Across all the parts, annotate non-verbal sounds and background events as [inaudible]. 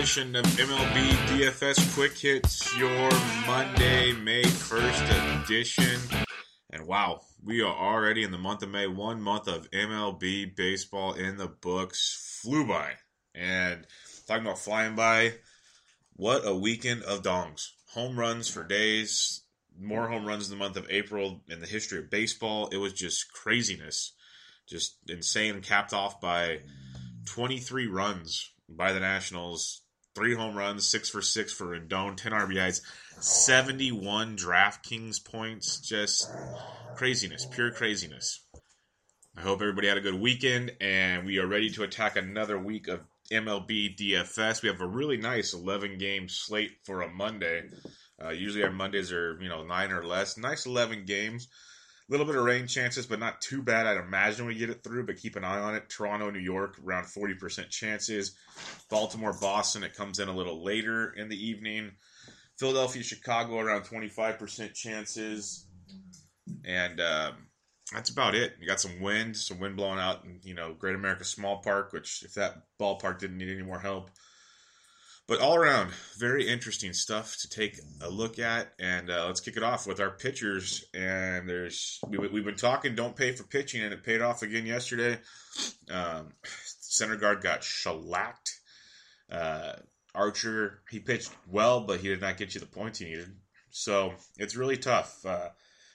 edition of MLB DFS Quick Hits, your Monday, May 1st edition. And wow, we are already in the month of May. One month of MLB baseball in the books flew by. And talking about flying by, what a weekend of dongs. Home runs for days, more home runs in the month of April in the history of baseball. It was just craziness, just insane, capped off by 23 runs by the Nationals, three home runs, six for six for Rendon, 10 RBIs, 71 DraftKings points. Just craziness, pure craziness. I hope everybody had a good weekend and we are ready to attack another week of MLB DFS. We have a really nice 11 game slate for a Monday. Uh, usually our Mondays are, you know, nine or less. Nice 11 games. Little bit of rain chances, but not too bad. I'd imagine we get it through, but keep an eye on it. Toronto, New York, around 40% chances. Baltimore, Boston, it comes in a little later in the evening. Philadelphia, Chicago, around 25% chances. And um, that's about it. You got some wind, some wind blowing out in, you know, Great American Small Park, which if that ballpark didn't need any more help, but all around, very interesting stuff to take a look at. And uh, let's kick it off with our pitchers. And there's we, have been talking don't pay for pitching, and it paid off again yesterday. Um, center guard got shellacked. Uh, Archer he pitched well, but he did not get you the points he needed. So it's really tough. Uh,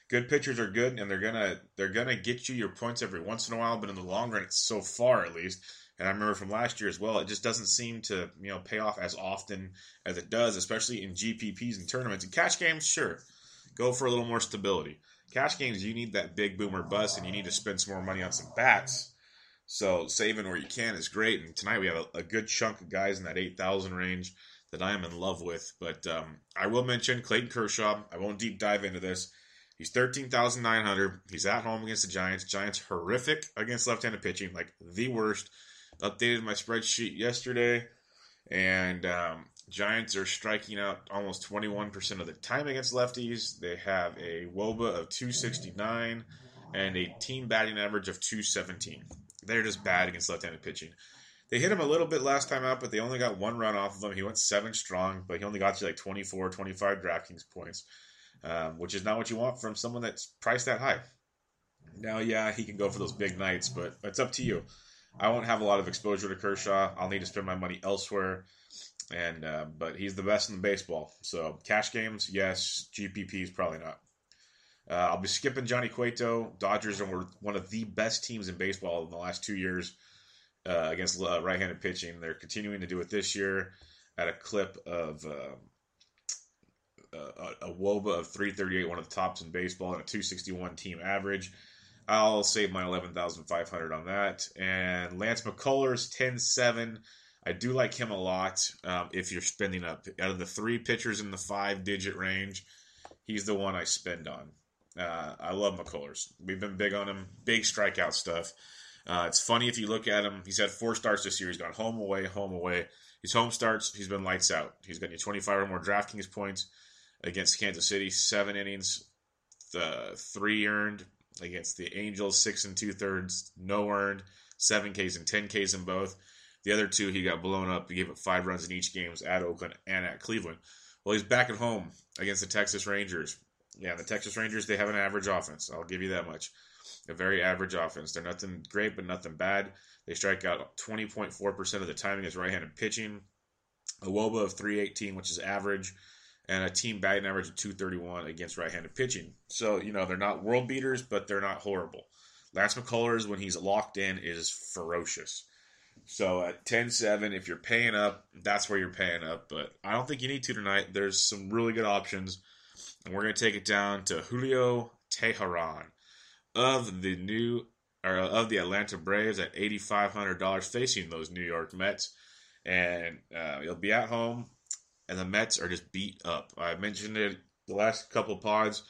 good pitchers are good, and they're gonna they're gonna get you your points every once in a while. But in the long run, it's so far at least and I remember from last year as well, it just doesn't seem to you know pay off as often as it does, especially in GPPs and tournaments. And cash games, sure, go for a little more stability. Cash games, you need that big boomer bust, and you need to spend some more money on some bats. So saving where you can is great. And tonight we have a, a good chunk of guys in that eight thousand range that I am in love with. But um, I will mention Clayton Kershaw. I won't deep dive into this. He's 13,900. He's at home against the Giants. Giants horrific against left-handed pitching, like the worst updated my spreadsheet yesterday, and um, Giants are striking out almost 21% of the time against lefties. They have a WOBA of 269 and a team batting average of 217. They're just bad against left-handed pitching. They hit him a little bit last time out, but they only got one run off of him. He went seven strong, but he only got you like 24, 25 DraftKings points, um, which is not what you want from someone that's priced that high. Now, yeah, he can go for those big nights, but it's up to you. I won't have a lot of exposure to Kershaw. I'll need to spend my money elsewhere. And uh, but he's the best in the baseball. So cash games, yes. GPPs, probably not. Uh, I'll be skipping Johnny Cueto. Dodgers are one of the best teams in baseball in the last two years uh, against uh, right-handed pitching. They're continuing to do it this year at a clip of uh, a, a WOBA of 338, one of the tops in baseball, and a 261 team average. I'll save my 11,500 on that. And Lance McCullers, 10 7. I do like him a lot um, if you're spending up. Out of the three pitchers in the five digit range, he's the one I spend on. Uh, I love McCullers. We've been big on him, big strikeout stuff. Uh, it's funny if you look at him. He's had four starts this year. He's gone home away, home away. His home starts, he's been lights out. He's got you 25 or more DraftKings points against Kansas City, seven innings, the three earned, against the Angels, six and two thirds, no earned, seven Ks and ten Ks in both. The other two, he got blown up. He gave up five runs in each game at Oakland and at Cleveland. Well, he's back at home against the Texas Rangers. Yeah, the Texas Rangers, they have an average offense. I'll give you that much. A very average offense. They're nothing great, but nothing bad. They strike out 20.4% of the time against right handed pitching. A Woba of 318, which is average and a team batting average of 231 against right-handed pitching. So, you know, they're not world beaters, but they're not horrible. Lance McCullers, when he's locked in, is ferocious. So at 10-7, if you're paying up, that's where you're paying up. But I don't think you need to tonight. There's some really good options. And we're going to take it down to Julio Teheran of the new or of the Atlanta Braves at $8,500 facing those New York Mets. And uh, he'll be at home and the Mets are just beat up. I mentioned it the last couple pods.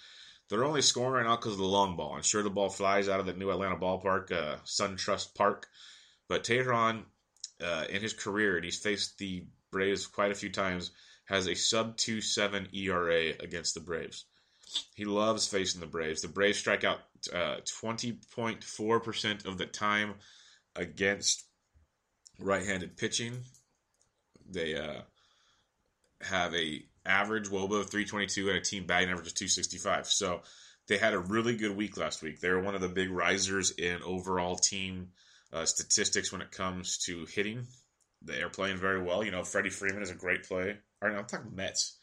They're only scoring now because of the long ball. I'm sure the ball flies out of the new Atlanta ballpark, uh, SunTrust Park. But Teheran, uh, in his career, and he's faced the Braves quite a few times, has a sub 2.7 ERA against the Braves. He loves facing the Braves. The Braves strike out uh, 20.4% of the time against right handed pitching They uh, have a average WOBA of 322 and a team batting average of 265. So they had a really good week last week. They're one of the big risers in overall team uh, statistics when it comes to hitting. They are playing very well. You know, Freddie Freeman is a great play. All right, now I'm talking Mets.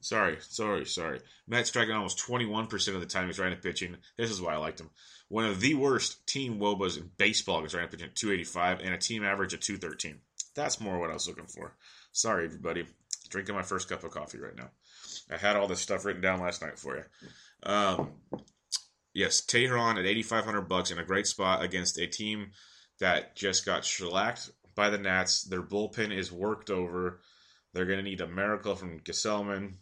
Sorry, sorry, sorry. Mets striking almost 21% of the time he's right at pitching. This is why I liked him. One of the worst team WOBAs in baseball is right at pitching at 285 and a team average of 213. That's more what I was looking for. Sorry, everybody. Drinking my first cup of coffee right now. I had all this stuff written down last night for you. Um, yes, Teheran at 8,500 bucks in a great spot against a team that just got shellacked by the Nats. Their bullpen is worked over. They're going to need a miracle from Gsellman.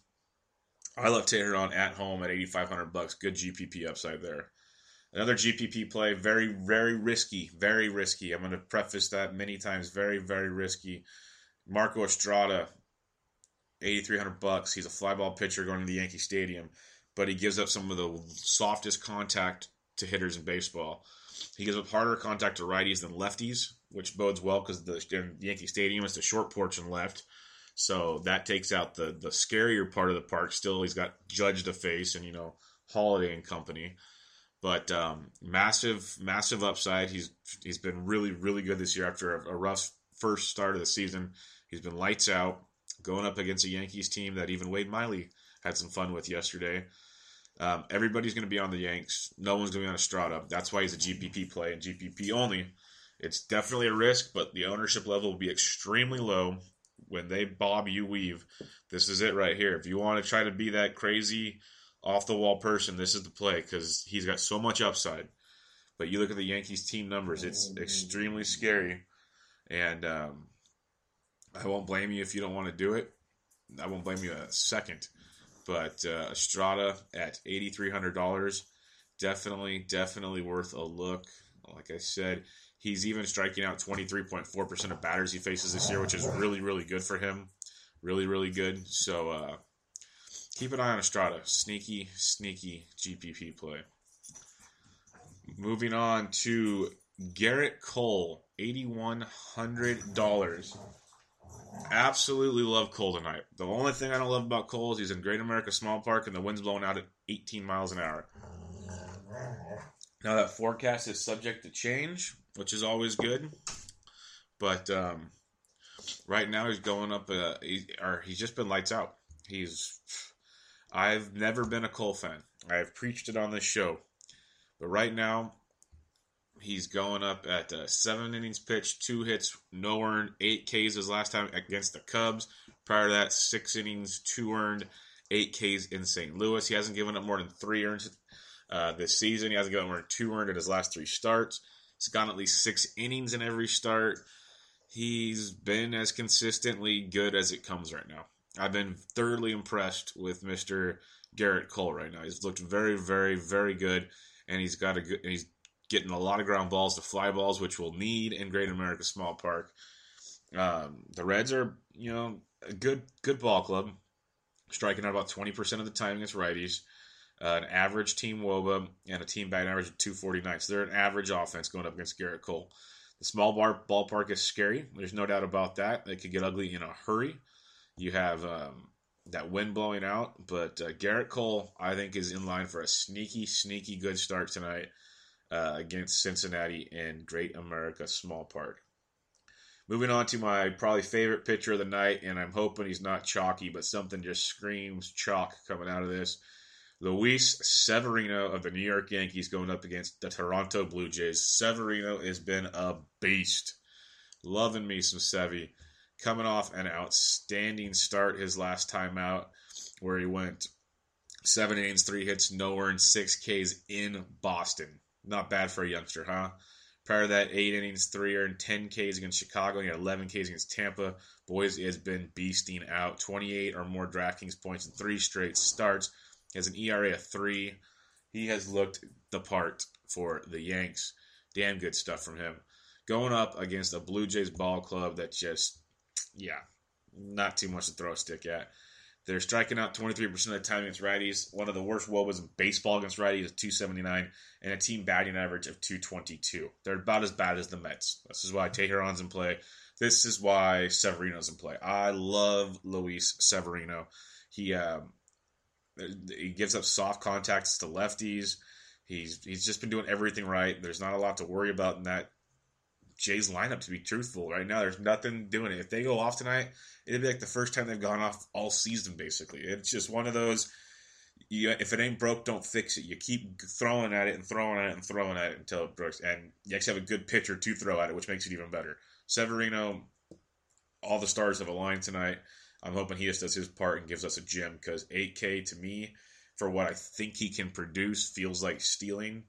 I love Teheran at home at 8,500 bucks. Good GPP upside there. Another GPP play, very, very risky, very risky. I'm going to preface that many times. Very, very risky. Marco Estrada, 8,300 bucks. He's a flyball pitcher going to the Yankee Stadium, but he gives up some of the softest contact to hitters in baseball. He gives up harder contact to righties than lefties, which bodes well because the Yankee Stadium is the short porch and left. So that takes out the the scarier part of the park. Still, he's got Judge to face, and you know Holliday and company. But um, massive, massive upside. He's he's been really, really good this year after a, a rough first start of the season. He's been lights out, going up against a Yankees team that even Wade Miley had some fun with yesterday. Um, everybody's going to be on the Yanks. No one's going to be on Estrada. That's why he's a GPP play and GPP only. It's definitely a risk, but the ownership level will be extremely low when they bob you weave. This is it right here. If you want to try to be that crazy off the wall person, this is the play because he's got so much upside. But you look at the Yankees team numbers; it's extremely scary, and um, I won't blame you if you don't want to do it. I won't blame you a second. But uh, Estrada at eighty three hundred dollars, definitely, definitely worth a look. Like I said, he's even striking out twenty three point four percent of batters he faces this year, which is really, really good for him. Really, really good. So uh, keep an eye on Estrada. Sneaky, sneaky GPP play. Moving on to Gerrit Cole, eighty one hundred dollars absolutely love Cole tonight. The only thing I don't love about Cole is he's in Great American Small Park and the wind's blowing out at 18 miles an hour. Now that forecast is subject to change, which is always good. But um, right now he's going up, uh, he, or he's just been lights out. He's, I've never been a Cole fan. I've preached it on this show, but right now He's going up at uh, seven innings pitched, two hits, no earned, eight Ks his last time against the Cubs. Prior to that, six innings, two earned, eight Ks in St. Louis. He hasn't given up more than three earned uh, this season. He hasn't given up more than two earned in his last three starts. He's gone at least six innings in every start. He's been as consistently good as it comes right now. I've been thoroughly impressed with Mr. Gerrit Cole right now. He's looked very, very, very good, and he's got a good. He's getting a lot of ground balls to fly balls, which we'll need in Great American Small Park. Um, the Reds are, you know, a good good ball club, striking out about twenty percent of the time against righties. Uh, an average team WOBA and a team batting average of 249. So they're an average offense going up against Gerrit Cole. The small bar ballpark is scary. There's no doubt about that. It could get ugly in a hurry. You have um, that wind blowing out, but uh, Gerrit Cole, I think, is in line for a sneaky, sneaky good start tonight uh, against Cincinnati in Great American Small Park. Moving on to my probably favorite pitcher of the night, and I'm hoping he's not chalky, but something just screams chalk coming out of this. Luis Severino of the New York Yankees going up against the Toronto Blue Jays. Severino has been a beast. Loving me some Sevy. Coming off an outstanding start his last time out, where he went seven innings, three hits, no earned, six Ks in Boston. Not bad for a youngster, huh? Prior to that, eight innings, three earned, 10 Ks against Chicago. Had 11 Ks against Tampa. Boys has been beasting out. 28 or more DraftKings points in three straight starts. He has an ERA of three. He has looked the part for the Yanks. Damn good stuff from him. Going up against a Blue Jays ball club that just, yeah, not too much to throw a stick at. They're striking out 23% of the time against righties. One of the worst WOBAs in baseball against righties is 279, and a team batting average of 222. They're about as bad as the Mets. This is why Teheran's in play. This is why Severino's in play. I love Luis Severino. He um, he gives up soft contacts to lefties. He's he's just been doing everything right. There's not a lot to worry about in that Jays lineup. To be truthful, right now there's nothing doing it. If they go off tonight, it'd be like the first time they've gone off all season. Basically, it's just one of those. You, if it ain't broke, don't fix it. You keep throwing at it and throwing at it and throwing at it until it breaks. And you actually have a good pitcher to throw at it, which makes it even better. Severino, all the stars have aligned tonight. I'm hoping he just does his part and gives us a gem because 8K to me, for what I think he can produce, feels like stealing.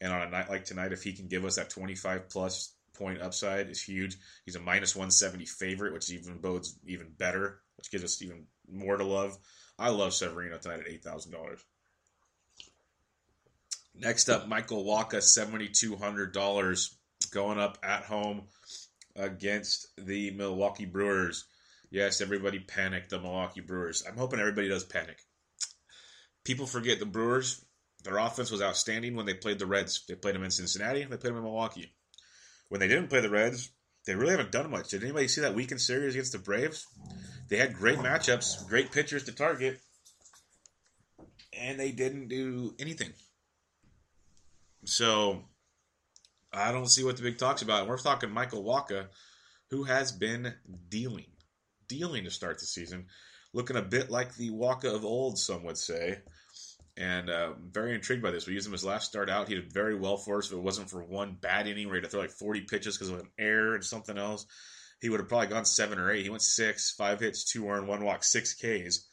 And on a night like tonight, if he can give us that 25 plus point upside, is huge. He's a minus 170 favorite, which even bodes even better, which gives us even more to love. I love Severino tonight at $8,000. Next up, Michael Wacha, $7,200 going up at home against the Milwaukee Brewers. Yes, everybody panicked the Milwaukee Brewers. I'm hoping everybody does panic. People forget the Brewers, their offense was outstanding when they played the Reds. They played them in Cincinnati, they played them in Milwaukee. When they didn't play the Reds, they really haven't done much. Did anybody see that weekend series against the Braves? They had great matchups, great pitchers to target, and they didn't do anything. So I don't see what the big talk's about. We're talking Michael Wacha, who has been dealing dealing to start the season, looking a bit like the Wacha of old, some would say. And uh, very intrigued by this. We used him his last start out. He did very well for us. If it wasn't for one bad inning where he had to throw like 40 pitches because of an error and something else, he would have probably gone seven or eight. He went six, five hits, two earned, one walk, six Ks,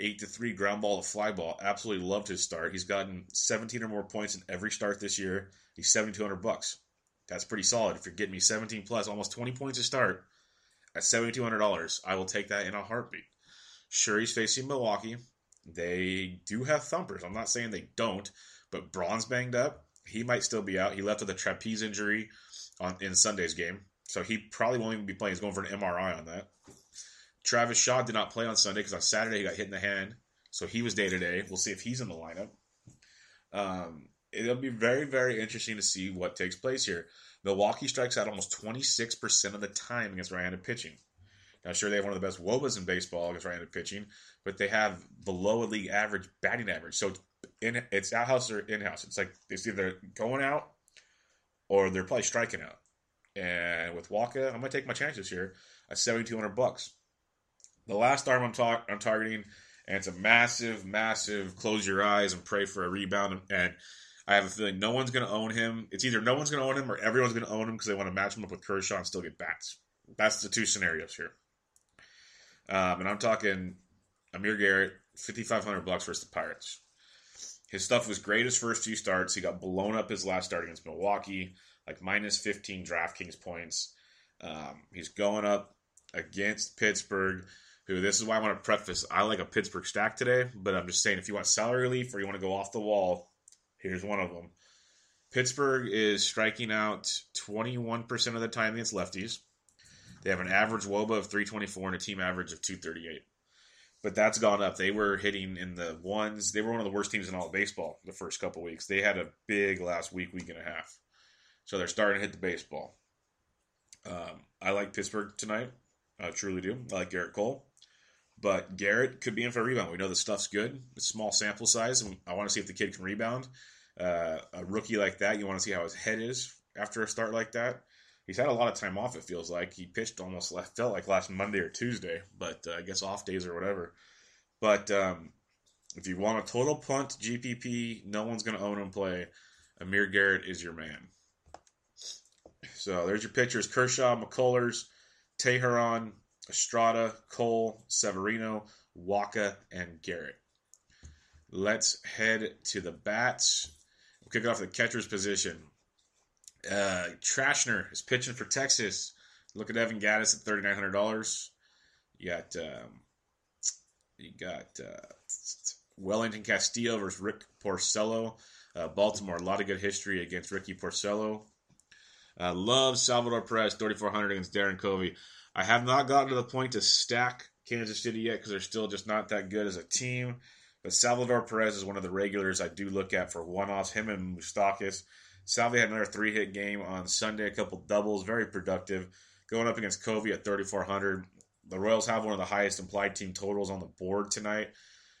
eight to three ground ball to fly ball. Absolutely loved his start. He's gotten 17 or more points in every start this year. He's 7,200 bucks. That's pretty solid. If you're getting me 17 plus, almost 20 points a start, at $7,200, I will take that in a heartbeat. Sure, he's facing Milwaukee. They do have thumpers. I'm not saying they don't, but Braun's banged up. He might still be out. He left with a trapeze injury on in Sunday's game, so he probably won't even be playing. He's going for an MRI on that. Travis Shaw did not play on Sunday because on Saturday he got hit in the hand, so he was day to day. We'll see if he's in the lineup. Um, it'll be very, very interesting to see what takes place here. Milwaukee strikes out almost 26% of the time against right-handed pitching. Now, sure, they have one of the best WOBAs in baseball against right-handed pitching, but they have below a league average batting average. So in, it's outhouse or in-house. It's like it's either going out or they're probably striking out. And with Wacha, I'm gonna take my chances here at 7,200 bucks. The last arm I'm, ta- I'm targeting, and it's a massive, massive close your eyes and pray for a rebound. And I have a feeling no one's going to own him. It's either no one's going to own him or everyone's going to own him because they want to match him up with Kershaw and still get bats. That's the two scenarios here. Um, and I'm talking Amir Garrett, 5500 bucks versus the Pirates. His stuff was great his first few starts. He got blown up his last start against Milwaukee, like minus 15 DraftKings points. Um, he's going up against Pittsburgh, who this is why I want to preface. I like a Pittsburgh stack today, but I'm just saying if you want salary relief or you want to go off the wall, Here's one of them. Pittsburgh is striking out 21% of the time against lefties. They have an average WOBA of 324 and a team average of 238. But that's gone up. They were hitting in the ones. They were one of the worst teams in all of baseball the first couple weeks. They had a big last week, week and a half. So they're starting to hit the baseball. Um, I like Pittsburgh tonight. I truly do. I like Gerrit Cole. But Garrett could be in for a rebound. We know the stuff's good. It's small sample size, and I want to see if the kid can rebound. Uh, a rookie like that, you want to see how his head is after a start like that. He's had a lot of time off. It feels like he pitched almost felt like last Monday or Tuesday, but uh, I guess off days or whatever. But um, if you want a total punt GPP, no one's going to own and play. Amir Garrett is your man. So there's your pitchers: Kershaw, McCullers, Teheran, Estrada, Cole, Severino, Wacha, and Garrett. Let's head to the bats. We'll kick off the catcher's position. Uh, Cashner is pitching for Texas. Look at Evan Gattis at thirty nine hundred dollars. You got um, you got uh, Wellington Castillo versus Rick Porcello. Uh, Baltimore, a lot of good history against Ricky Porcello. Uh, love Salvador Perez, 3,400 against Darren Covey. I have not gotten to the point to stack Kansas City yet because they're still just not that good as a team. But Salvador Perez is one of the regulars I do look at for one offs. Him and Moustakas. Salvi had another three hit game on Sunday, a couple doubles, very productive. going up against Covey at 3,400. The Royals have one of the highest implied team totals on the board tonight.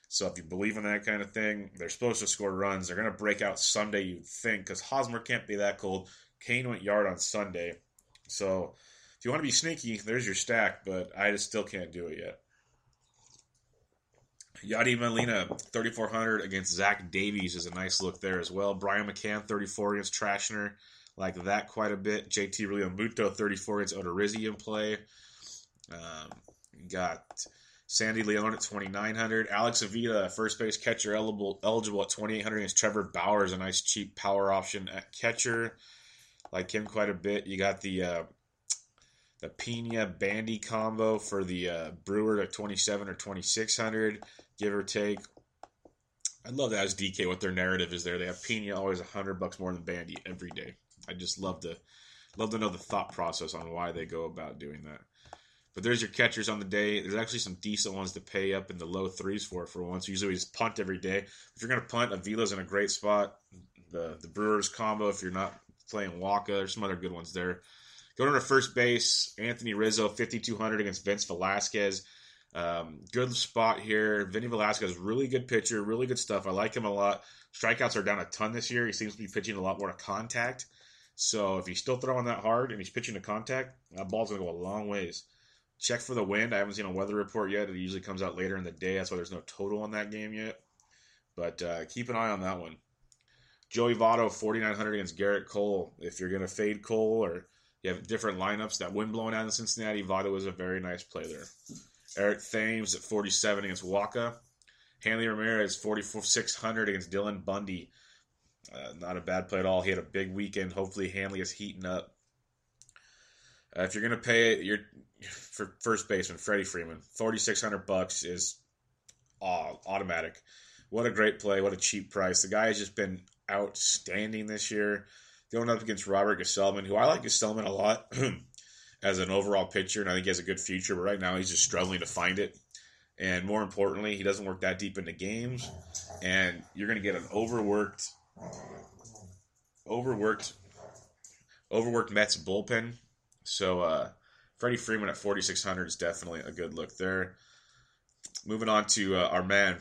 So if you believe in that kind of thing, they're supposed to score runs. They're going to break out Sunday, you'd think, because Hosmer can't be that cold. Cain went yard on Sunday. So if you want to be sneaky, there's your stack, but I just still can't do it yet. Yadi Molina, 3,400 against Zach Davies is a nice look there as well. Brian McCann, 34 against Cashner. Like that quite a bit. JT Realmuto, 34 against Odorizzi in play. Um, got Sandy Leon at 2,900. Alex Avila, first base catcher, eligible, eligible at 2,800 against Trevor Bauer is a nice cheap power option at catcher. Like him quite a bit. You got the uh, the Pena Bandy combo for the uh, Brewer at 27 or 2,600 give or take. I'd love to ask DK what their narrative is there. They have Pena always a hundred bucks more than Bandy every day. I just love to love to know the thought process on why they go about doing that. But there's your catchers on the day. There's actually some decent ones to pay up in the low threes for for once. Usually we just punt every day. If you're gonna punt, Avila's in a great spot. The the Brewers combo. If you're not playing Wacha, there's some other good ones there. Going to first base, Anthony Rizzo, 5200 against Vince Velasquez. Um, good spot here. Vinny Velasquez, really good pitcher, really good stuff. I like him a lot. Strikeouts are down a ton this year. He seems to be pitching a lot more to contact. So if he's still throwing that hard and he's pitching to contact, that ball's gonna go a long ways. Check for the wind. I haven't seen a weather report yet. It usually comes out later in the day. That's why there's no total on that game yet. But uh, keep an eye on that one. Joey Votto, 4,900 against Gerrit Cole. If you're going to fade Cole or you have different lineups, that wind blowing out in Cincinnati, Votto is a very nice play there. Eric Thames at 47 against Wacha. Hanley Ramirez, 4,600 against Dylan Bundy. Uh, not a bad play at all. He had a big weekend. Hopefully, Hanley is heating up. Uh, if you're going to pay it, you're for first baseman Freddie Freeman, 4,600 bucks is uh, automatic. What a great play! What a cheap price. The guy has just been outstanding this year. Going up against Robert Gsellman, who I like Gsellman a lot. [clears throat] as an overall pitcher, and I think he has a good future. But right now, he's just struggling to find it. And more importantly, he doesn't work that deep into games, and you're going to get an overworked, overworked, overworked Mets bullpen. So uh, Freddie Freeman at 4600 is definitely a good look there. Moving on to uh, our man,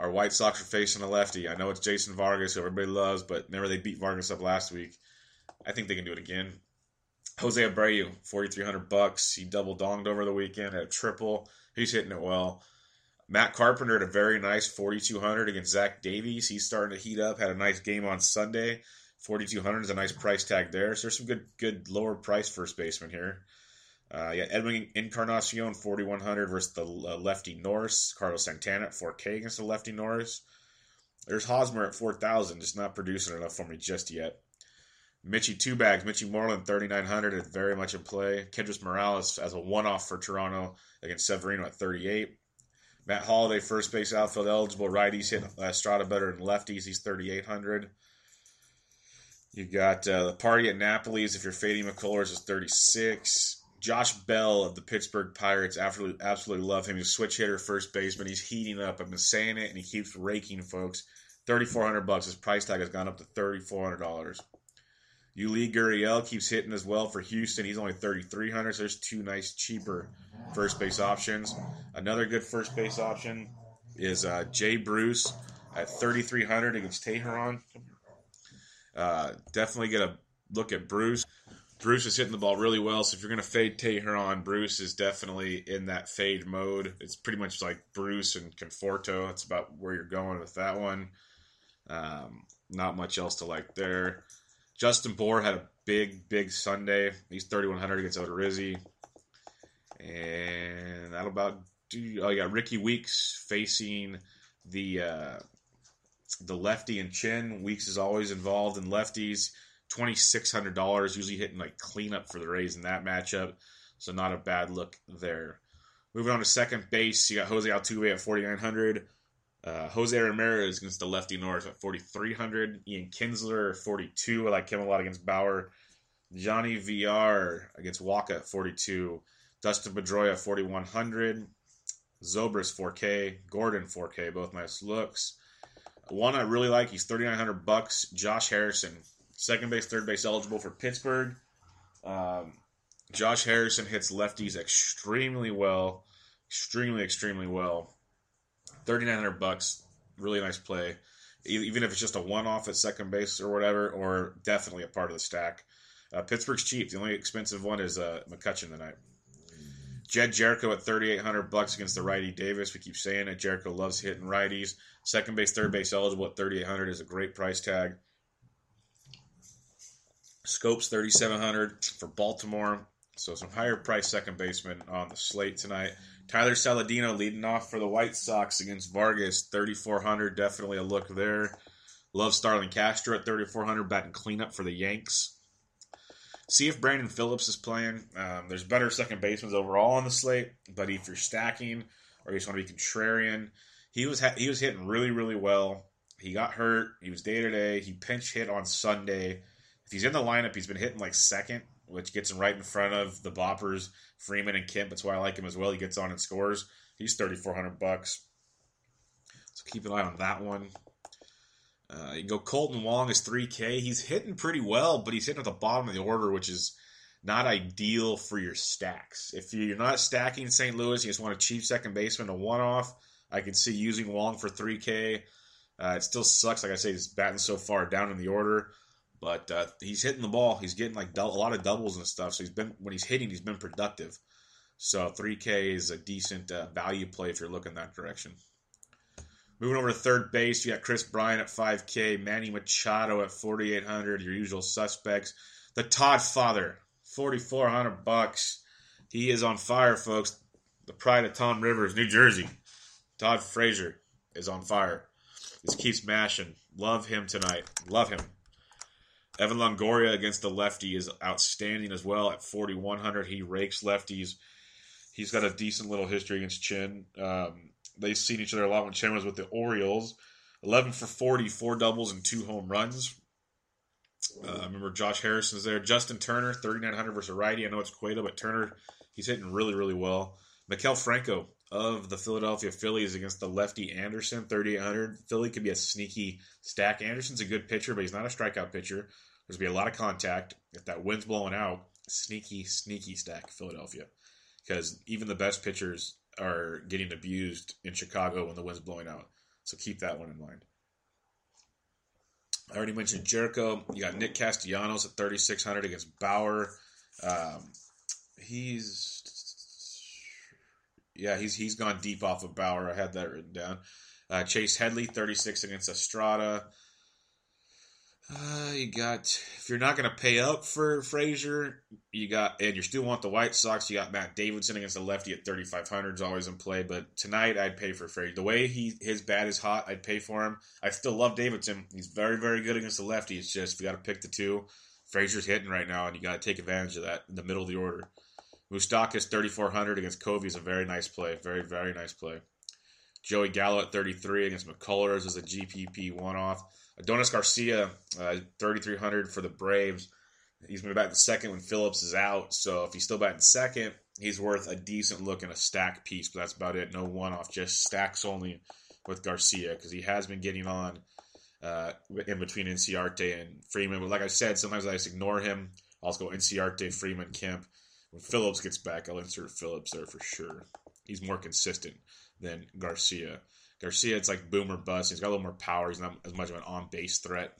our White Sox are facing a lefty. I know it's Jason Vargas, who everybody loves, but remember they beat Vargas up last week. I think they can do it again. Jose Abreu, forty three hundred bucks. He double donged over the weekend at a triple. He's hitting it well. Matt Carpenter at a very nice forty two hundred against Zach Davies. He's starting to heat up. Had a nice game on Sunday. Forty two hundred is a nice price tag there. So there's some good good lower price first baseman here. Uh, yeah, Edwin Encarnacion, 4,100 versus the uh, lefty Norris. Carlos Santana at 4K against the lefty Norris. There's Hosmer at 4,000, just not producing enough for me just yet. Mitchy two bags, Mitchy Moreland 3,900 is very much in play. Kendrys Morales as a one off for Toronto against Severino at 38. Matt Holliday, first base outfield eligible. Righties hit uh, Strada better than lefties. He's 3,800. You got uh, the party at Napoli's if you're fading McCullers is 36. Josh Bell of the Pittsburgh Pirates, absolutely, absolutely love him. He's a switch hitter, first baseman. He's heating up. I've been saying it, and he keeps raking, folks. 3400 bucks. His price tag has gone up to $3,400. Yuli Gurriel keeps hitting as well for Houston. He's only 3,300, so there's two nice, cheaper first base options. Another good first base option is uh, Jay Bruce at 3,300 against Teheran. Uh, definitely get a look at Bruce. Bruce is hitting the ball really well, so if you're going to fade Teheran, Bruce is definitely in that fade mode. It's pretty much like Bruce and Conforto. That's about where you're going with that one. Um, not much else to like there. Justin Bour had a big, big Sunday. He's 3,100 against Odorizzi. And that'll about do. Oh, you got Rickie Weeks facing the uh, the lefty and chin. Weeks is always involved in lefties. Twenty six hundred dollars, usually hitting like cleanup for the Rays in that matchup. So not a bad look there. Moving on to second base, you got Jose Altuve at forty nine hundred. Uh, Jose Ramirez against the lefty Norris at 4,300. Ian Kinsler, 42. I like him a lot against Bauer. Johnny VR against Wacha at 42. Dustin Pedroia, 4,100. Zobrist, 4K. Gordon, 4K. Both nice looks. One I really like, he's 3,900 bucks. Josh Harrison, second base, third base eligible for Pittsburgh. Um, Josh Harrison hits lefties extremely well, extremely, extremely well. Thirty nine hundred bucks, really nice play. Even if it's just a one off at second base or whatever, or definitely a part of the stack. Uh, Pittsburgh's cheap. The only expensive one is uh, McCutchen tonight. Jedd Gyorko at 3,800 bucks against the righty Davies. We keep saying it. Gyorko loves hitting righties. Second base, third base eligible at 3,800 is a great price tag. Schoop's 3,700 for Baltimore. So some higher price second baseman on the slate tonight. Tyler Saladino leading off for the White Sox against Vargas, 3,400. Definitely a look there. Love Starlin Castro at 3,400, batting cleanup for the Yanks. See if Brandon Phillips is playing. Um, there's better second basemen overall on the slate, but if you're stacking or you just want to be contrarian, he was ha- he was hitting really really well. He got hurt. He was day to day. He pinch hit on Sunday. If he's in the lineup, he's been hitting like second, which gets him right in front of the boppers Freeman and Kemp. That's why I like him as well. He gets on and scores. He's thirty four hundred bucks. So keep an eye on that one. Uh, you go Kolten Wong is 3K. He's hitting pretty well, but he's hitting at the bottom of the order, which is not ideal for your stacks. If you're not stacking St. Louis, you just want a cheap second baseman, a one off, I can see using Wong for 3K. Uh, it still sucks, like I say, he's batting so far down in the order, but uh, he's hitting the ball. He's getting like a lot of doubles and stuff. So he's been when he's hitting, he's been productive. So 3K is a decent uh, value play if you're looking that direction. Moving over to third base, you got Kris Bryant at 5K, Manny Machado at 4,800. Your usual suspects. The Todd Father, 4,400 bucks. He is on fire, folks. The pride of Toms River, New Jersey. Todd Frazier is on fire. Just keeps mashing. Love him tonight. Love him. Evan Longoria against the lefty is outstanding as well at 4,100. He rakes lefties. He's got a decent little history against Chin. Um, they've seen each other a lot when Chin was with the Orioles. 11 for 40, four doubles and two home runs. Uh, I remember Josh Harrison's there. Justin Turner, 3,900 versus righty. I know it's Cueto, but Turner, he's hitting really, really well. Maikel Franco of the Philadelphia Phillies against the lefty Anderson, 3,800. Philly could be a sneaky stack. Anderson's a good pitcher, but he's not a strikeout pitcher. There's going to be a lot of contact. If that wind's blowing out, sneaky, sneaky stack Philadelphia. Because even the best pitchers are getting abused in Chicago when the wind's blowing out. So keep that one in mind. I already mentioned Gyorko. You got Nick Castellanos at 3,600 against Bauer. Um, he's yeah, he's he's gone deep off of Bauer. I had that written down. Uh, Chase Headley, 36 against Estrada. Uh, you got if you're not going to pay up for Frazier, you got and you still want the White Sox. You got Matt Davidson against the lefty at 3,500 is always in play. But tonight, I'd pay for Frazier. The way he his bat is hot, I'd pay for him. I still love Davidson. He's very very good against the lefty. It's just you got to pick the two, Frazier's hitting right now, and you got to take advantage of that in the middle of the order. Moustakas 3,400 against Covey is a very nice play. Very very nice play. Joey Gallo at 33 against McCullers is a GPP one off. Adonis Garcia, uh, 3,300 for the Braves. He's been bat in second when Phillips is out. So if he's still batting second, he's worth a decent look in a stack piece. But that's about it. No one off, just stacks only with Garcia because he has been getting on uh, in between Inciarte and Freeman. But like I said, sometimes I just ignore him. I'll go Inciarte, Freeman, Kemp. When Phillips gets back, I'll insert Phillips there for sure. He's more consistent than Garcia. Garcia, it's like boom or bust. He's got a little more power. He's not as much of an on base threat.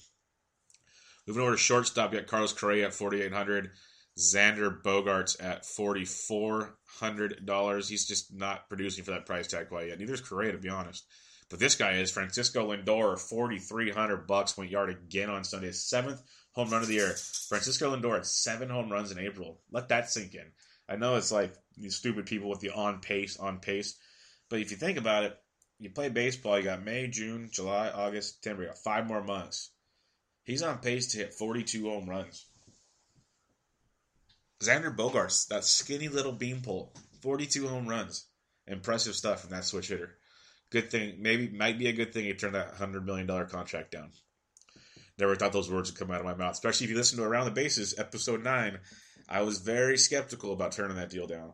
Moving over to shortstop, you got Carlos Correa at 4,800. Xander Bogaerts at $4,400. He's just not producing for that price tag quite yet. Neither is Correa, to be honest. But this guy is Francisco Lindor, 4,300 bucks. Went yard again on Sunday. Seventh home run of the year. Francisco Lindor had seven home runs in April. Let that sink in. I know it's like these stupid people with the on pace, on pace. But if you think about it, you play baseball, you got May, June, July, August, September. You got five more months. He's on pace to hit 42 home runs. Xander Bogaerts, that skinny little beanpole, 42 home runs. Impressive stuff from that switch hitter. Good thing, maybe, might be a good thing he turned that $100 million contract down. Never thought those words would come out of my mouth, especially if you listen to Around the Bases, episode 9. I was very skeptical about turning that deal down.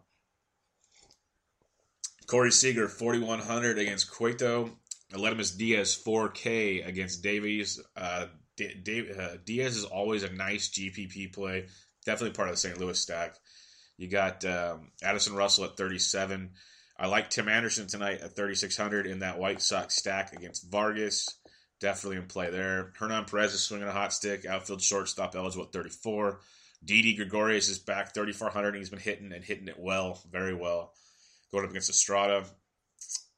Corey Seager, 4,100 against Cueto. Aledmys Diaz, 4K against Davies. Uh, D- uh, Diaz is always a nice GPP play. Definitely part of the St. Louis stack. You got um, Addison Russell at 37. I like Tim Anderson tonight at 3,600 in that White Sox stack against Vargas. Definitely in play there. Hernan Perez is swinging a hot stick. Outfield shortstop eligible at 34. Didi Gregorius is back 3,400. He's been hitting and hitting it well, very well. Going up against Estrada.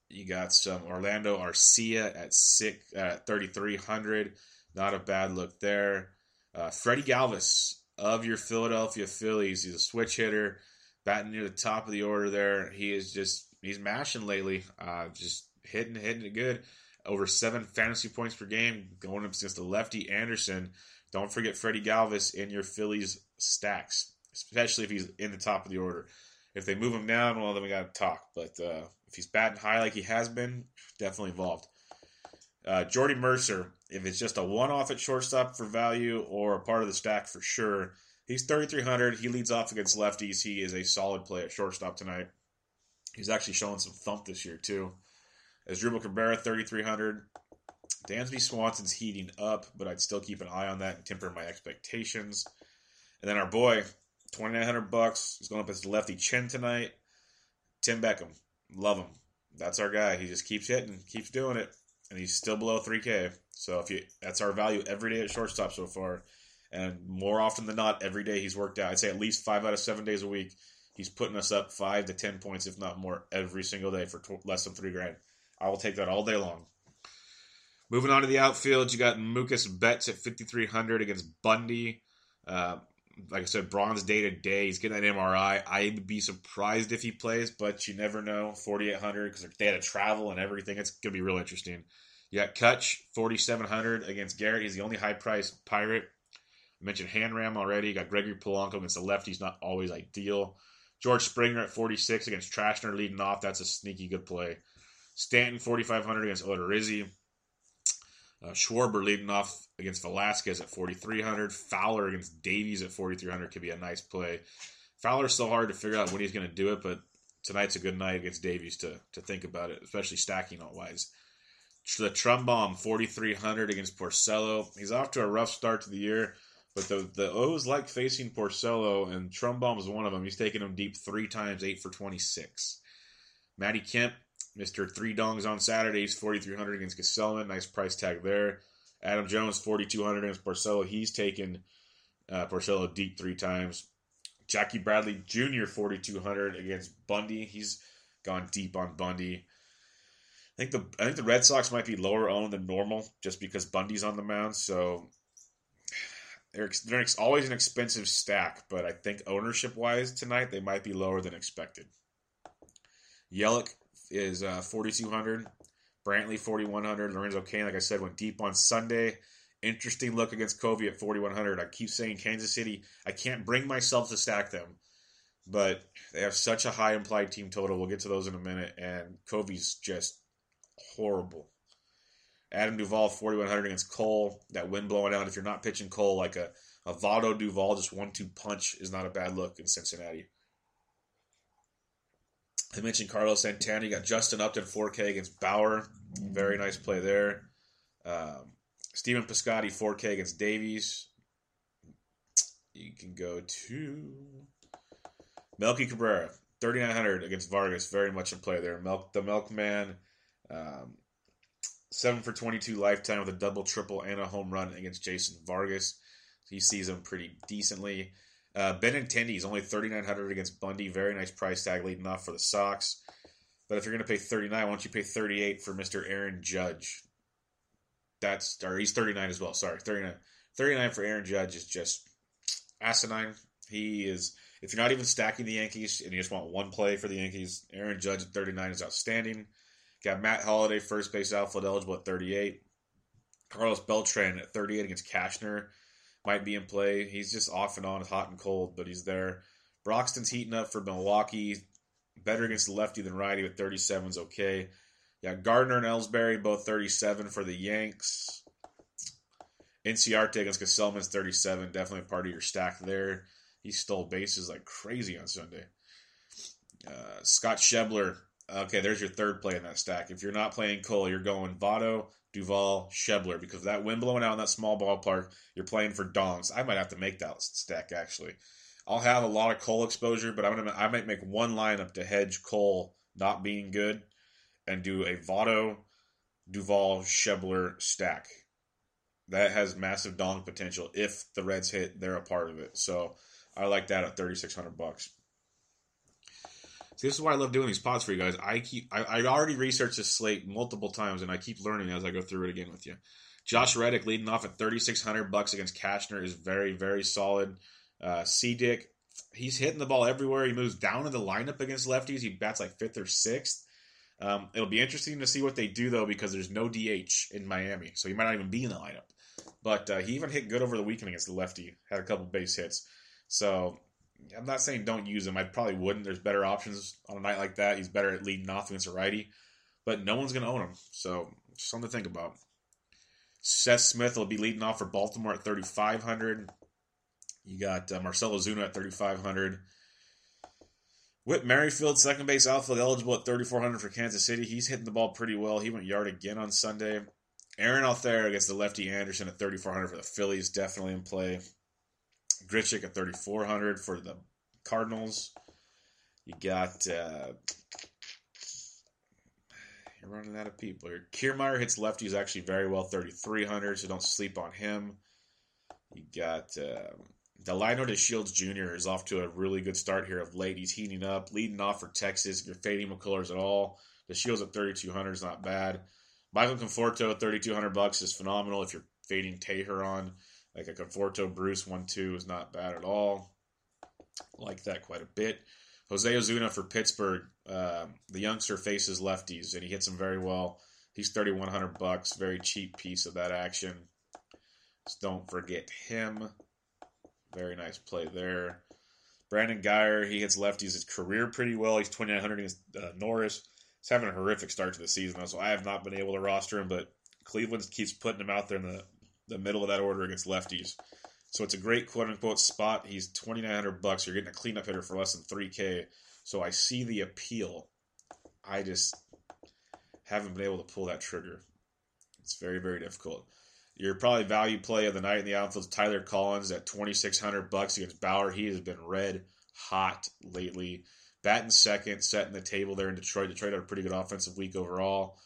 You got some Orlando Arcia at six at 3,300. Not a bad look there. Uh, Freddie Galvis of your Philadelphia Phillies. He's a switch hitter, batting near the top of the order there. He is just he's mashing lately. Uh, just hitting hitting it good. Over seven fantasy points per game going up against the lefty Anderson. Don't forget Freddie Galvis in your Phillies stacks, especially if he's in the top of the order. If they move him down, well, then we got to talk. But uh, if he's batting high like he has been, definitely involved. Uh, Jordy Mercer, if it's just a one off at shortstop for value or a part of the stack for sure, he's 3,300. He leads off against lefties. He is a solid play at shortstop tonight. He's actually showing some thump this year, too. Asdrubal Cabrera, 3,300. Dansby Swanson's heating up, but I'd still keep an eye on that and temper my expectations. And then our boy, 2,900 bucks. He's going up as lefty chin tonight. Tim Beckham. Love him. That's our guy. He just keeps hitting, keeps doing it and he's still below 3K. So if you that's our value every day at shortstop so far, and more often than not, every day he's worked out. I'd say at least five out of seven days a week, he's putting us up five to ten points, if not more, every single day for less than three grand. I will take that all day long. Moving on to the outfield, you got Mookie Betts at 5,300 against Bundy. Uh, like I said, Braun's day to day. He's getting an MRI. I'd be surprised if he plays, but you never know. 4,800 because they had to travel and everything. It's going to be real interesting. You got Kutch, 4,700 against Garrett. He's the only high priced pirate. I mentioned Hanram already. You got Gregory Polanco against the left. He's not always ideal. George Springer at 46 against Cashner leading off. That's a sneaky good play. Stanton, 4,500 against Odorizzi. Uh, Schwarber leading off against Velasquez at 4,300. Fowler against Davies at 4,300 could be a nice play. Fowler's still hard to figure out when he's going to do it, but tonight's a good night against Davies to, to think about it, especially stacking all wise. The Trumbomb 4,300 against Porcello. He's off to a rough start to the year, but the, the O's like facing Porcello, and Trumbomb is one of them. He's taken him deep three times, eight for 26. Matty Kemp Mr. Three Dongs on Saturdays, 4,300 against Gsellman. Nice price tag there. Adam Jones, 4,200 against Porcello. He's taken uh, Porcello deep three times. Jackie Bradley Jr., 4,200 against Bundy. He's gone deep on Bundy. I think the I think the Red Sox might be lower owned than normal just because Bundy's on the mound. So they're, they're always an expensive stack, but I think ownership wise tonight they might be lower than expected. Yelich is uh, 4,200. Brantley 4,100. Lorenzo Cain, like I said, went deep on Sunday. Interesting look against Covey at 4,100. I keep saying Kansas City. I can't bring myself to stack them, but they have such a high implied team total. We'll get to those in a minute. And Covey's just horrible. Adam Duvall 4,100 against Cole. That wind blowing out. If you're not pitching Cole like a a Votto Duvall, just one two punch is not a bad look in Cincinnati. I mentioned Carlos Santana. You got Justin Upton 4K against Bauer. Very nice play there. Um, Stephen Piscotty 4K against Davies. You can go to Melky Cabrera 3900 against Vargas. Very much in play there. Milk the Milkman. Um, 7 for 22 lifetime with a double, triple, and a home run against Jason Vargas. He sees him pretty decently. Uh, Benintendi is only 3900 against Bundy. Very nice price tag leading off for the Sox. But if you're going to pay 39, why don't you pay 38 for Mr. Aaron Judge? That's or he's 39 as well. Sorry, 39. 39 for Aaron Judge is just asinine. He is. If you're not even stacking the Yankees and you just want one play for the Yankees, Aaron Judge at 39 is outstanding. Got Matt Holliday, first base outfield eligible at 38. Carlos Beltran at 38 against Cashner might be in play. He's just off and on, hot and cold, but he's there. Broxton's heating up for Milwaukee. Better against the lefty than righty, but 37 is okay. Yeah, Gardner and Ellsbury, both 37 for the Yanks. Inciarte against Gsellman's 37. Definitely part of your stack there. He stole bases like crazy on Sunday. Uh, Scott Schebler. Okay, there's your third play in that stack. If you're not playing Cole, you're going Votto, Duvall, Schebler, because that wind blowing out in that small ballpark, you're playing for dongs. I might have to make that stack actually. I'll have a lot of Cole exposure, but I'm gonna I might make one lineup to hedge Cole not being good, and do a Votto, Duvall, Schebler stack. That has massive dong potential if the Reds hit. They're a part of it. So I like that at thirty six hundred bucks. See, this is why I love doing these pods for you guys. I keep I, I already researched this slate multiple times, and I keep learning as I go through it again with you. Josh Reddick leading off at thirty six hundred bucks against Cashner is very very solid. Uh, C Dick, he's hitting the ball everywhere. He moves down in the lineup against lefties. He bats like fifth or sixth. Um, it'll be interesting to see what they do though because there's no DH in Miami, so he might not even be in the lineup. But uh, he even hit good over the weekend against the lefty. Had a couple base hits. So I'm not saying don't use him. I probably wouldn't. There's better options on a night like that. He's better at leading off against a righty, but no one's going to own him. So something to think about. Seth Smith will be leading off for Baltimore at 3,500. You got uh, Marcell Ozuna at 3,500. Whit Merrifield, second base outfield, eligible at 3,400 for Kansas City. He's hitting the ball pretty well. He went yard again on Sunday. Aaron Altherr against the lefty Anderson at 3,400 for the Phillies, definitely in play. Grichuk at 3,400 for the Cardinals. You got uh, you're running out of people here. Kiermaier hits lefties actually very well, 3,300, so don't sleep on him. You got uh, Delino DeShields Jr. is off to a really good start here of late. He's heating up, leading off for Texas. If you're fading McCullers at all, DeShields at 3,200 is not bad. Michael Conforto at 3,200 bucks is phenomenal. If you're fading Teheran, like a Conforto Bruce 1 2 is not bad at all. Like that quite a bit. Jose Osuna for Pittsburgh. Uh, the youngster faces lefties, and he hits them very well. He's 3,100 bucks. Very cheap piece of that action. Don't forget him. Very nice play there. Brandon Guyer, he hits lefties his career pretty well. He's 2,900 against uh, Norris. He's having a horrific start to the season, so I have not been able to roster him, but Cleveland keeps putting him out there in the, the middle of that order against lefties. So it's a great quote unquote spot. He's 2,900 bucks. You're getting a cleanup hitter for less than 3K. So I see the appeal. I just haven't been able to pull that trigger. It's very, very difficult. Your probably value play of the night in the outfield Tyler Collins at 2,600 bucks against Bauer. He has been red hot lately. Batting second, setting the table there in Detroit. Detroit had a pretty good offensive week overall.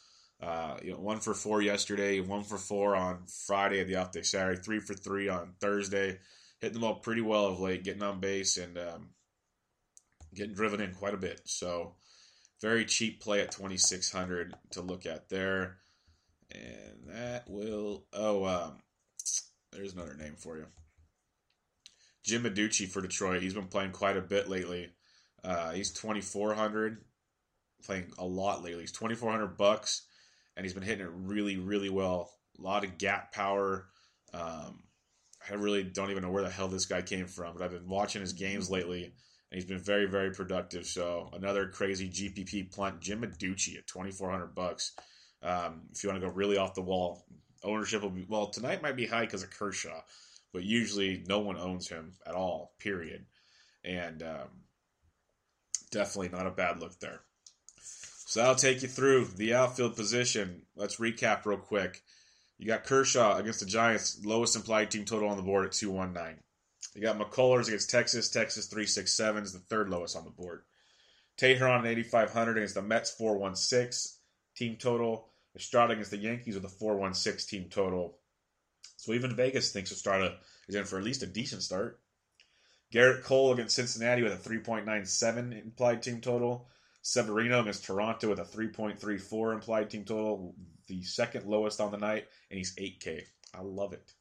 Uh, you know, one for four yesterday, one for four on Friday at the off day Saturday, three for three on Thursday. Hitting the ball pretty well of late, getting on base and um, getting driven in quite a bit. So, very cheap play at 2600 to look at there. And that will. Oh, um, there's another name for you. Jim Adduci for Detroit. He's been playing quite a bit lately. Uh, he's 2400 playing a lot lately. He's 2400 bucks and he's been hitting it really, really well. A lot of gap power. Um, I really don't even know where the hell this guy came from, but I've been watching his games lately, and he's been very, very productive. So another crazy GPP punt, Jim Adduci at twenty four hundred bucks. Um, if you want to go really off the wall, ownership will be well tonight might be high because of Kershaw, but usually no one owns him at all. Period, and um, definitely not a bad look there. So that'll take you through the outfield position. Let's recap real quick. You got Kershaw against the Giants, lowest implied team total on the board at 219. You got McCullers against Texas. Texas 367 is the third lowest on the board. Teheran at 8,500 against the Mets 416 team total. Estrada against the Yankees with a 416 team total. So even Vegas thinks Estrada is in for at least a decent start. Gerrit Cole against Cincinnati with a 3.97 implied team total. Severino against Toronto with a 3.34 implied team total, the second lowest on the night, and he's 8K. I love it.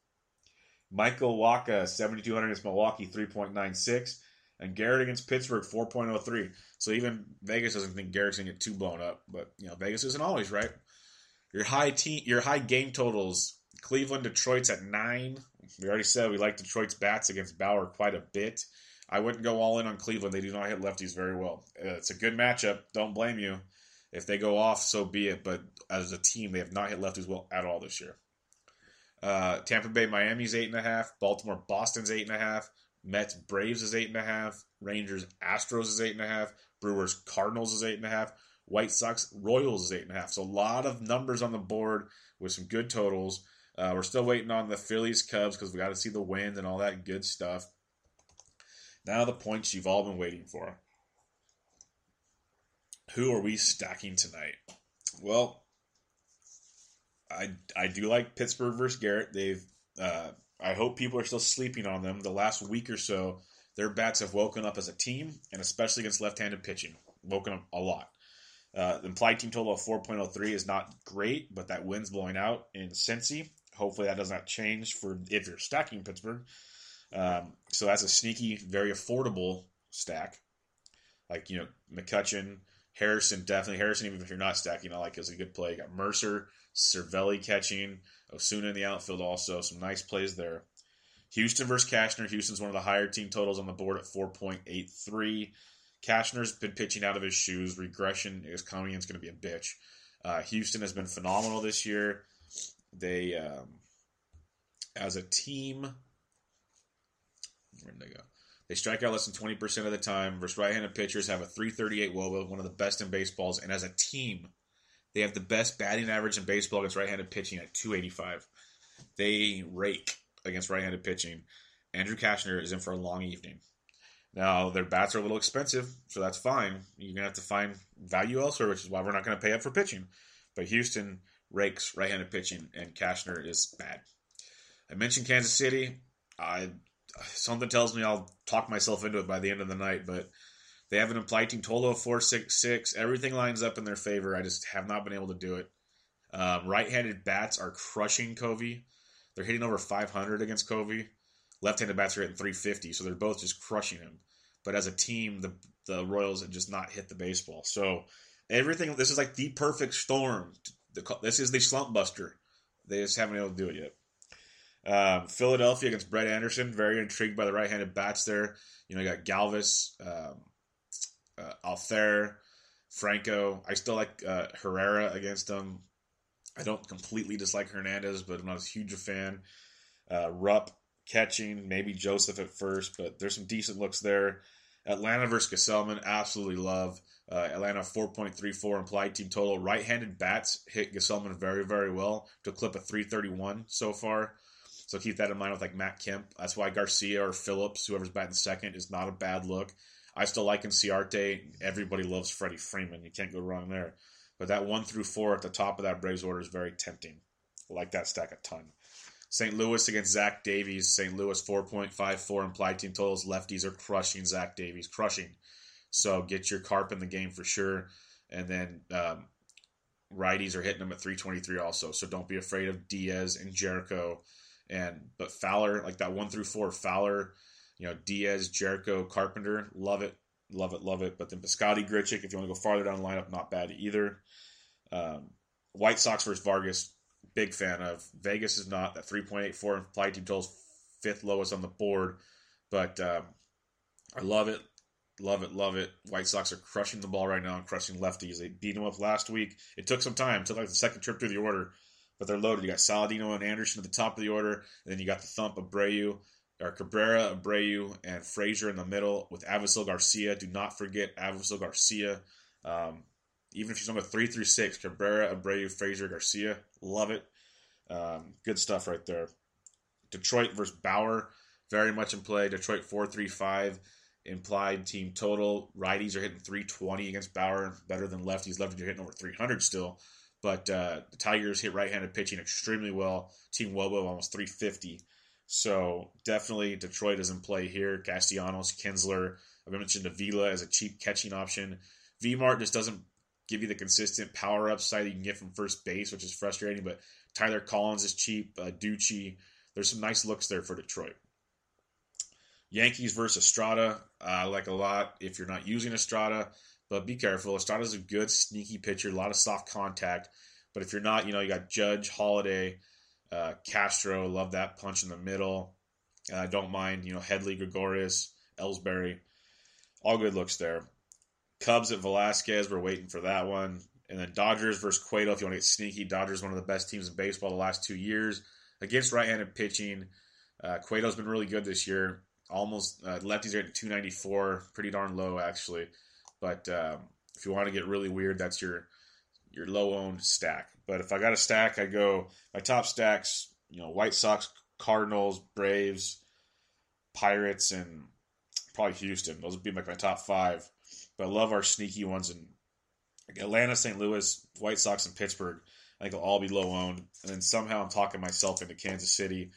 Michael Wacha, 7,200 against Milwaukee, 3.96. And Garrett against Pittsburgh, 4.03. So even Vegas doesn't think Garrett's going to get too blown up. But, you know, Vegas isn't always right. Your high team, your high game totals, Cleveland, Detroit's at 9. We already said we like Detroit's bats against Bauer quite a bit. I wouldn't go all in on Cleveland. They do not hit lefties very well. Uh, it's a good matchup. Don't blame you. If they go off, so be it. But as a team, they have not hit lefties well at all this year. Uh, Tampa Bay, Miami's eight and a half. Baltimore, Boston's eight and a half. Mets, Braves is eight and a half. Rangers, Astros is eight and a half. Brewers, Cardinals is eight and a half. White Sox, Royals is eight and a half. So a lot of numbers on the board with some good totals. Uh, we're still waiting on the Phillies, Cubs because we got to see the wind and all that good stuff. Now the points you've all been waiting for. Who are we stacking tonight? Well, I I do like Pittsburgh versus Garrett. They've uh, I hope people are still sleeping on them. The last week or so, their bats have woken up as a team, and especially against left-handed pitching, woken up a lot. Uh, the implied team total of 4.03 is not great, but that wind's blowing out in Cincy. Hopefully that does not change for if you're stacking Pittsburgh. Um, so that's a sneaky, very affordable stack. Like, you know, McCutcheon, Harrison, definitely Harrison, even if you're not stacking, I like is a good play. You got Mercer, Cervelli catching, Osuna in the outfield also. Some nice plays there. Houston versus Cashner. Houston's one of the higher team totals on the board at 4.83. Cashner's been pitching out of his shoes. Regression is coming. In, it's going to be a bitch. Uh, Houston has been phenomenal this year. They, um, as a team, they go? They strike out less than 20% of the time versus right handed pitchers, have a 338 WOBA, one of the best in baseballs. And as a team, they have the best batting average in baseball against right handed pitching at 285. They rake against right handed pitching. Andrew Cashner is in for a long evening. Now, their bats are a little expensive, so that's fine. You're going to have to find value elsewhere, which is why we're not going to pay up for pitching. But Houston rakes right handed pitching, and Cashner is bad. I mentioned Kansas City. I Something tells me I'll talk myself into it by the end of the night, but they have an implied team total of 466. Everything lines up in their favor. I just have not been able to do it. Um, right handed bats are crushing Covey. They're hitting over 500 against Covey. Left-handed bats are hitting 350, so they're both just crushing him. But as a team, the the Royals have just not hit the baseball. So everything. This is like the perfect storm. This is the slump buster. They just haven't been able to do it yet. Um, Philadelphia against Brett Anderson. Very intrigued by the right-handed bats there. You know, you got Galvis, um, uh, Altherr, Franco. I still like uh, Herrera against them. I don't completely dislike Hernandez, but I'm not as huge a fan. Uh, Rupp, catching, maybe Joseph at first, but there's some decent looks there. Atlanta versus Gsellman, absolutely love. Uh, Atlanta 4.34 implied team total. Right-handed bats hit Gsellman very, very well to clip a 331 so far. So keep that in mind with like Matt Kemp. That's why Garcia or Phillips, whoever's batting second, is not a bad look. I still like Inciarte. Everybody loves Freddie Freeman. You can't go wrong there. But that one through four at the top of that Braves order is very tempting. I like that stack a ton. St. Louis against Zach Davies. St. Louis 4.54 implied team totals. Lefties are crushing Zach Davies, crushing. So get your carp in the game for sure. And then um, righties are hitting them at 323 also. So don't be afraid of Diaz and Gyorko. And but Fowler, like that one through four, Fowler, you know, Diaz, Gyorko, Carpenter, love it, love it, love it. But then Piscotty, Grichuk, if you want to go farther down the lineup, not bad either. Um, White Sox versus Vargas, big fan of. Vegas is not. That 3.84 implied team totals fifth lowest on the board. But um, I love it. Love it, love it. White Sox are crushing the ball right now and crushing lefties. They beat them up last week. It took some time. It took like the second trip through the order, but they're loaded. You got Saladino and Anderson at the top of the order, and then you got the thump of Abreu, or Cabrera, Abreu, and Frazier in the middle with Avisail Garcia. Do not forget Avisail Garcia. Um, even if she's a three through six, Cabrera, Abreu, Frazier, Garcia, love it. Um, good stuff right there. Detroit versus Bauer, very much in play. Detroit four three five implied team total. Righties are hitting 320 against Bauer, better than lefties. Lefties are hitting over 300 still. But uh, the Tigers hit right-handed pitching extremely well. Team WOBA almost 350. So definitely Detroit is in play here. Castellanos, Kinsler. I mentioned Avila as a cheap catching option. V Mart just doesn't give you the consistent power upside you can get from first base, which is frustrating. But Tyler Collins is cheap. Uh, Ducci. There's some nice looks there for Detroit. Yankees versus Estrada. Uh, I like a lot if you're not using Estrada, but be careful. Estrada's a good sneaky pitcher, a lot of soft contact. But if you're not, you know, you got Judge, Holliday, uh, Castro. Love that punch in the middle. And I don't mind, you know, Headley, Gregorius, Ellsbury. All good looks there. Cubs at Velasquez. We're waiting for that one. And then Dodgers versus Cueto. If you want to get sneaky, Dodgers one of the best teams in baseball the last two years against right-handed pitching. Uh, Cueto's been really good this year. Almost uh, lefties are at 294, pretty darn low actually. But um, if you want to get really weird, that's your your low owned stack. But if I got a stack, I go my top stacks. You know, White Sox, Cardinals, Braves, Pirates, and probably Houston. Those would be like my top five. But I love our sneaky ones in Atlanta, St. Louis, White Sox, and Pittsburgh. I think they'll all be low owned. And then somehow I'm talking myself into Kansas City.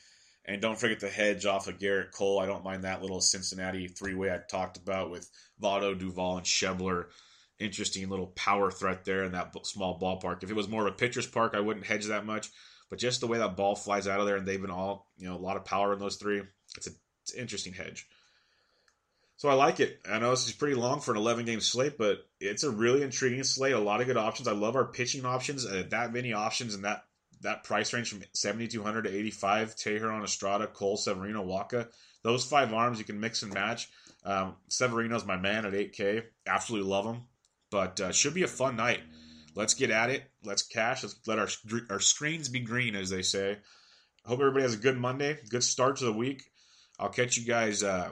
And don't forget the hedge off of Gerrit Cole. I don't mind that little Cincinnati three way I talked about with Votto, Duvall, and Schebler. Interesting little power threat there in that small ballpark. If it was more of a pitcher's park, I wouldn't hedge that much. But just the way that ball flies out of there, and they've been all, you know, a lot of power in those three, it's, a, it's an interesting hedge. So I like it. I know this is pretty long for an 11 game slate, but it's a really intriguing slate. A lot of good options. I love our pitching options. Uh, that many options and that that price range from 7,200 to 85. Teheran, Estrada, Cole, Severino, Wacha. Those five arms you can mix and match. Um, Severino's my man at 8K. Absolutely love him. But uh, should be a fun night. Let's get at it. Let's cash. Let's let our our screens be green, as they say. Hope everybody has a good Monday. Good start to the week. I'll catch you guys uh,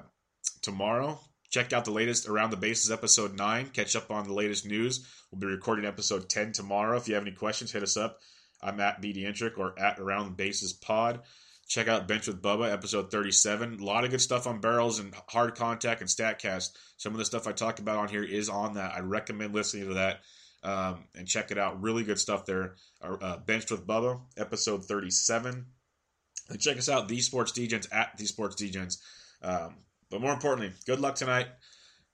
tomorrow. Check out the latest Around the Bases episode 9. Catch up on the latest news. We'll be recording episode 10 tomorrow. If you have any questions, hit us up. I'm at BDentric or at Around Bases Pod. Check out Bench with Bubba, episode 37. A lot of good stuff on barrels and hard contact and StatCast. Some of the stuff I talk about on here is on that. I recommend listening to that um, and check it out. Really good stuff there. Uh, Benched with Bubba, episode 37. And check us out, The Sports Degens at The Sports Degens. Um, but more importantly, good luck tonight.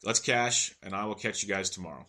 Let's cash, and I will catch you guys tomorrow.